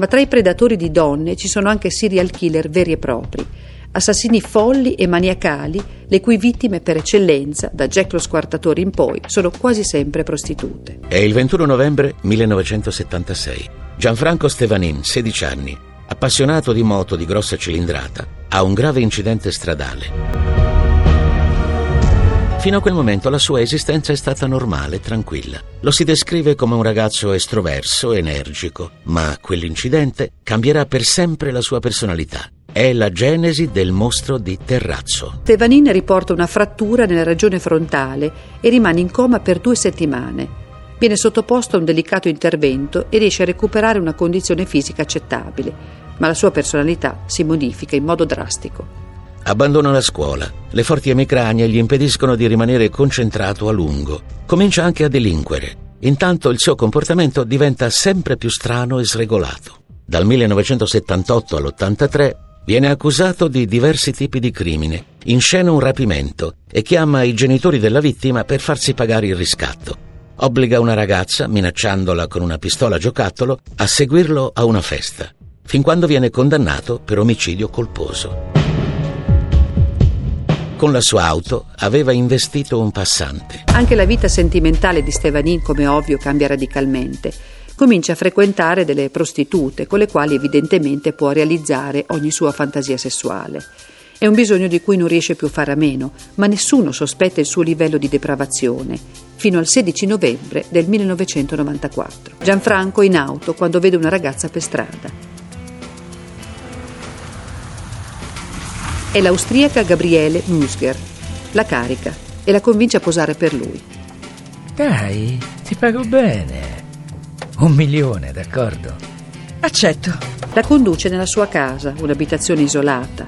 Ma tra i predatori di donne ci sono anche serial killer veri e propri, assassini folli e maniacali, le cui vittime per eccellenza, da Jack lo squartatore in poi, sono quasi sempre prostitute. È il 21 novembre 1976. Gianfranco Stevanin, 16 anni, appassionato di moto di grossa cilindrata, ha un grave incidente stradale. Fino a quel momento la sua esistenza è stata normale, tranquilla. Lo si descrive come un ragazzo estroverso, energico, ma quell'incidente cambierà per sempre la sua personalità. È la genesi del mostro di Terrazzo. Stevanin riporta una frattura nella regione frontale e rimane in coma per due settimane. Viene sottoposto a un delicato intervento e riesce a recuperare una condizione fisica accettabile, ma la sua personalità si modifica in modo drastico. Abbandona la scuola. Le forti emicranie gli impediscono di rimanere concentrato a lungo. Comincia anche a delinquere. Intanto il suo comportamento diventa sempre più strano e sregolato. Dal 1978 all'83 viene accusato di diversi tipi di crimine, inscena un rapimento e chiama i genitori della vittima per farsi pagare il riscatto. Obbliga una ragazza, minacciandola con una pistola giocattolo, a seguirlo a una festa, fin quando viene condannato per omicidio colposo. Con la sua auto aveva investito un passante. Anche la vita sentimentale di Stevanin, come ovvio, cambia radicalmente. Comincia a frequentare delle prostitute con le quali evidentemente può realizzare ogni sua fantasia sessuale. È un bisogno di cui non riesce più a fare a meno, ma nessuno sospetta il suo livello di depravazione, fino al 16 novembre del 1994. Gianfranco in auto quando vede una ragazza per strada. È l'austriaca Gabriele Musger. La carica e la convince a posare per lui. Dai, ti pago bene. Un milione, d'accordo? Accetto. La conduce nella sua casa, un'abitazione isolata.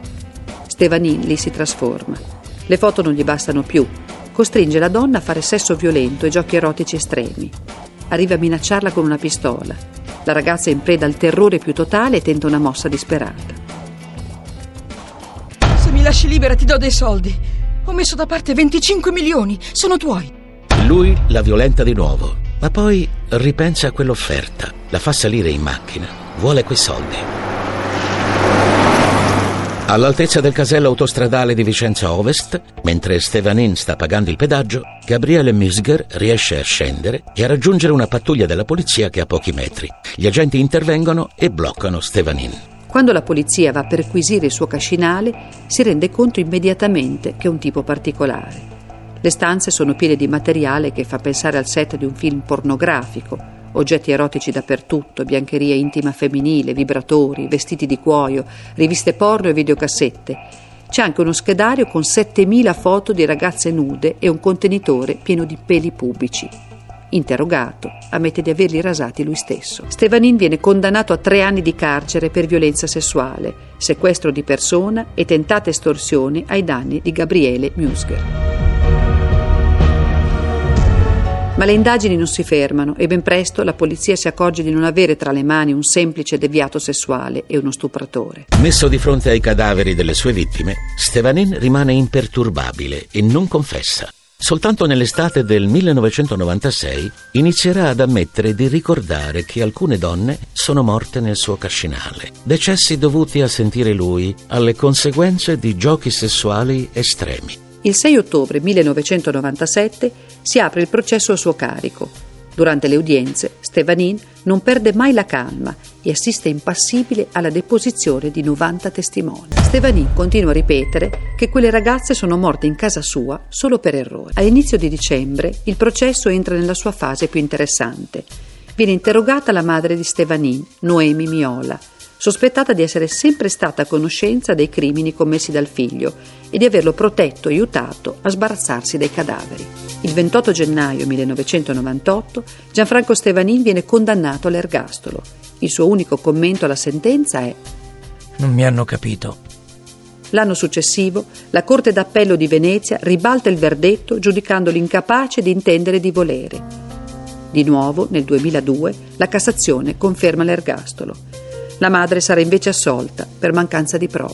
Stevanin lì si trasforma. Le foto non gli bastano più. Costringe la donna a fare sesso violento e giochi erotici estremi. Arriva a minacciarla con una pistola. La ragazza è in preda al terrore più totale e tenta una mossa disperata lasci libera ti do dei soldi. Ho messo da parte 25 milioni, sono tuoi. Lui la violenta di nuovo, ma poi ripensa a quell'offerta, la fa salire in macchina, vuole quei soldi. All'altezza del casello autostradale di Vicenza Ovest, mentre Stevanin sta pagando il pedaggio, Gabriele Misger riesce a scendere e a raggiungere una pattuglia della polizia che è a pochi metri. Gli agenti intervengono e bloccano Stevanin. Quando la polizia va a perquisire il suo cascinale, si rende conto immediatamente che è un tipo particolare. Le stanze sono piene di materiale che fa pensare al set di un film pornografico, oggetti erotici dappertutto, biancheria intima femminile, vibratori, vestiti di cuoio, riviste porno e videocassette. C'è anche uno schedario con 7000 foto di ragazze nude e un contenitore pieno di peli pubici. Interrogato, ammette di averli rasati lui stesso. Stevanin viene condannato a tre anni di carcere per violenza sessuale, sequestro di persona e tentata estorsione ai danni di Gabriele Musger. Ma le indagini non si fermano e ben presto la polizia si accorge di non avere tra le mani un semplice deviato sessuale e uno stupratore. Messo di fronte ai cadaveri delle sue vittime, Stevanin rimane imperturbabile e non confessa. Soltanto nell'estate del 1996 inizierà ad ammettere di ricordare che alcune donne sono morte nel suo cascinale, decessi dovuti a sentire lui alle conseguenze di giochi sessuali estremi. Il 6 ottobre 1997 si apre il processo a suo carico. Durante le udienze, Stevanin non perde mai la calma e assiste impassibile alla deposizione di 90 testimoni. Stevanin continua a ripetere che quelle ragazze sono morte in casa sua solo per errore. All'inizio di dicembre il processo entra nella sua fase più interessante. Viene interrogata la madre di Stevanin, Noemi Miola, sospettata di essere sempre stata a conoscenza dei crimini commessi dal figlio e di averlo protetto e aiutato a sbarazzarsi dai cadaveri. Il 28 gennaio 1998 Gianfranco Stevanin viene condannato all'ergastolo. Il suo unico commento alla sentenza è Non mi hanno capito. L'anno successivo la Corte d'Appello di Venezia ribalta il verdetto giudicandolo incapace di intendere di volere. Di nuovo, nel 2002, la Cassazione conferma l'ergastolo. La madre sarà invece assolta per mancanza di prove.